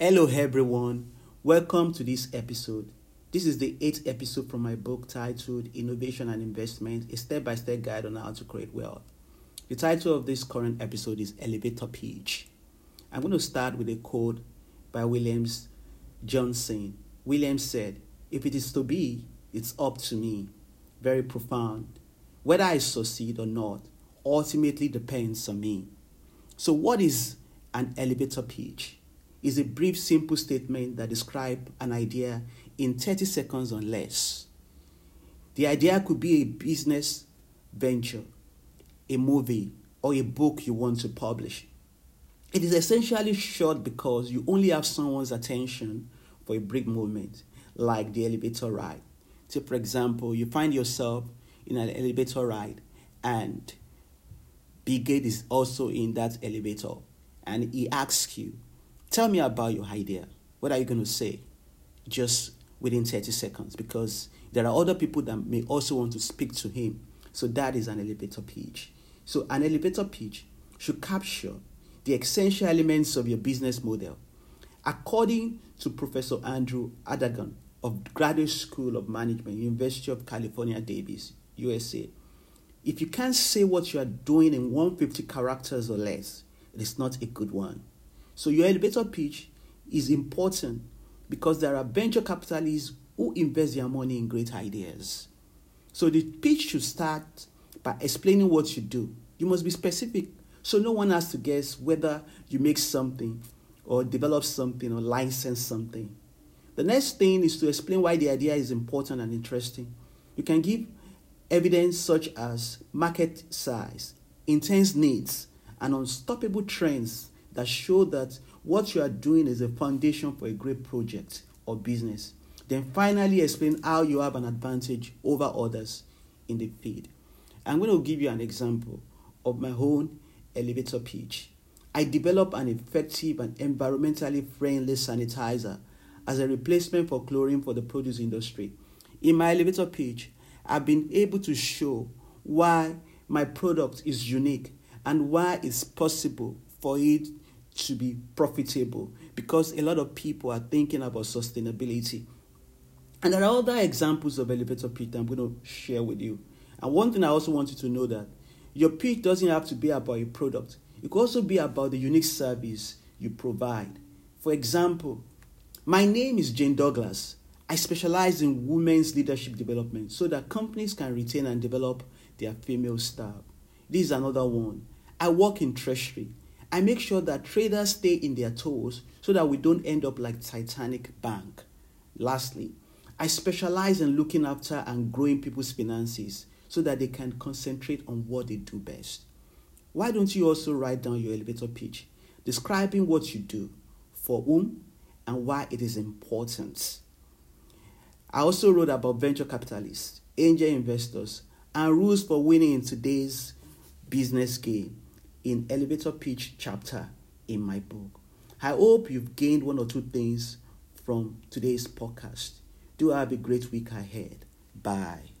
Hello, everyone. Welcome to this episode. This is the eighth episode from my book titled Innovation and Investment A Step by Step Guide on How to Create Wealth. The title of this current episode is Elevator Pitch. I'm going to start with a quote by Williams Johnson. Williams said, If it is to be, it's up to me. Very profound. Whether I succeed or not ultimately depends on me. So, what is an elevator pitch? Is a brief, simple statement that describes an idea in 30 seconds or less. The idea could be a business venture, a movie, or a book you want to publish. It is essentially short because you only have someone's attention for a brief moment, like the elevator ride. So, for example, you find yourself in an elevator ride and Bill Gates is also in that elevator and he asks you, Tell me about your idea. What are you going to say? Just within 30 seconds because there are other people that may also want to speak to him. So that is an elevator pitch. So an elevator pitch should capture the essential elements of your business model. According to Professor Andrew Hargadon of Graduate School of Management, University of California, Davis, USA, if you can't say what you are doing in 150 characters or less, it is not a good one. So your elevator pitch is important because there are venture capitalists who invest their money in great ideas. So the pitch should start by explaining what you do. You must be specific so no one has to guess whether you make something or develop something or license something. The next thing is to explain why the idea is important and interesting. You can give evidence such as market size, intense needs, and unstoppable trends that show that what you are doing is a foundation for a great project or business. Then finally explain how you have an advantage over others in the field. I'm going to give you an example of my own elevator pitch. I developed an effective and environmentally friendly sanitizer as a replacement for chlorine for the produce industry. In my elevator pitch, I've been able to show why my product is unique and why it's possible for it to be profitable because a lot of people are thinking about sustainability. And there are other examples of elevator pitch I'm going to share with you. And one thing I also want you to know that your pitch doesn't have to be about a product. It could also be about the unique service you provide. For example, my name is Jane Douglas. I specialize in women's leadership development so that companies can retain and develop their female staff. This is another one. I work in treasury. I make sure that traders stay in their toes so that we don't end up like Titanic Bank. Lastly, I specialize in looking after and growing people's finances so that they can concentrate on what they do best. Why don't you also write down your elevator pitch describing what you do, for whom, and why it is important? I also wrote about venture capitalists, angel investors, and rules for winning in today's business game in elevator pitch chapter in my book. I hope you've gained one or two things from today's podcast. Do have a great week ahead. Bye.